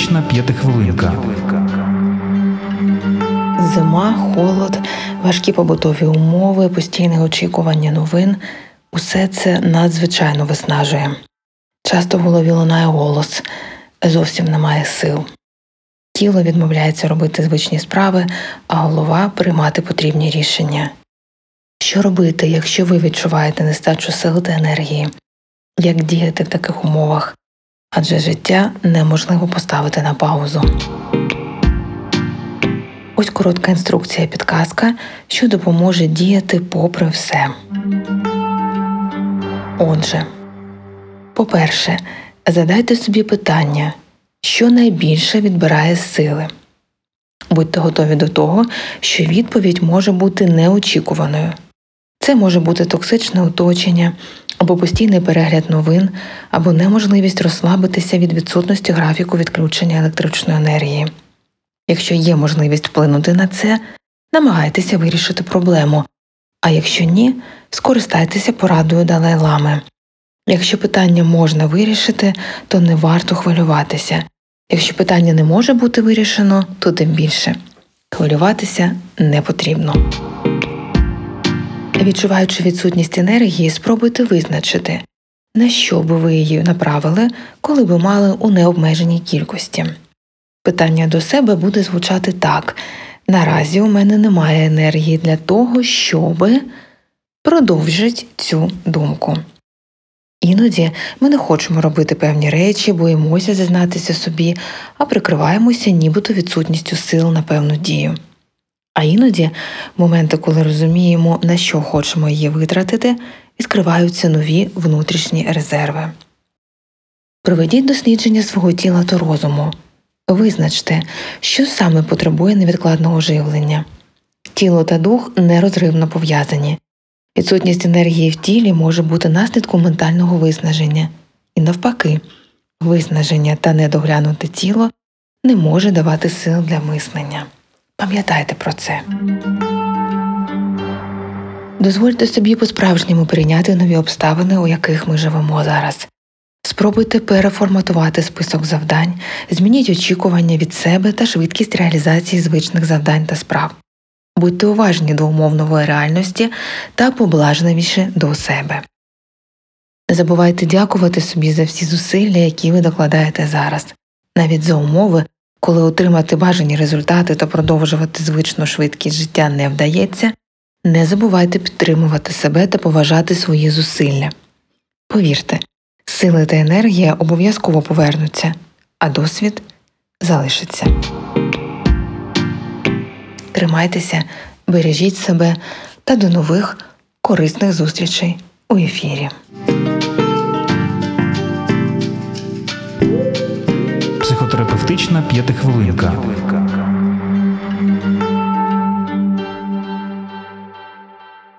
Психотерапевтична п'ятихвилинка. Зима, холод, важкі побутові умови, постійне очікування новин усе це надзвичайно виснажує. Часто в голові лунає голос, зовсім немає сил. Тіло відмовляється робити звичні справи, а голова приймати потрібні рішення. Що робити, якщо ви відчуваєте нестачу сил та енергії? Як діяти в таких умовах? Адже життя неможливо поставити на паузу. Ось коротка інструкція підказка, що допоможе діяти попри все. Отже, по-перше, задайте собі питання, що найбільше відбирає сили. Будьте готові до того, що відповідь може бути неочікуваною. Це може бути токсичне оточення, або постійний перегляд новин, або неможливість розслабитися від відсутності графіку відключення електричної енергії. Якщо є можливість вплинути на це, намагайтеся вирішити проблему, а якщо ні, скористайтеся порадою Далай-Лами. Якщо питання можна вирішити, то не варто хвилюватися. Якщо питання не може бути вирішено, то тим більше. Хвилюватися не потрібно. Відчуваючи відсутність енергії, спробуйте визначити, на що би ви її направили, коли би мали у необмеженій кількості. Питання до себе буде звучати так: наразі у мене немає енергії для того, щоби продовжити цю думку. Іноді ми не хочемо робити певні речі, боїмося зізнатися собі, а прикриваємося нібито відсутністю сил на певну дію. А іноді, моменти, коли розуміємо, на що хочемо її витратити, відкриваються нові внутрішні резерви. Проведіть дослідження свого тіла та розуму. Визначте, що саме потребує невідкладного живлення. Тіло та дух нерозривно пов'язані. Відсутність енергії в тілі може бути наслідком ментального виснаження, і навпаки, виснаження та недоглянуте тіло не може давати сил для мислення. Пам'ятайте про це. Дозвольте собі по-справжньому прийняти нові обставини, у яких ми живемо зараз. Спробуйте переформатувати список завдань, змініть очікування від себе та швидкість реалізації звичних завдань та справ. Будьте уважні до умов реальності та поблажливіші до себе. Не забувайте дякувати собі за всі зусилля, які ви докладаєте зараз, навіть за умови, коли отримати бажані результати та продовжувати звичну швидкість життя не вдається, не забувайте підтримувати себе та поважати свої зусилля. Повірте, сили та енергія обов'язково повернуться, а досвід залишиться. Тримайтеся, бережіть себе та до нових корисних зустрічей у ефірі. Практична п'ятихвилинка.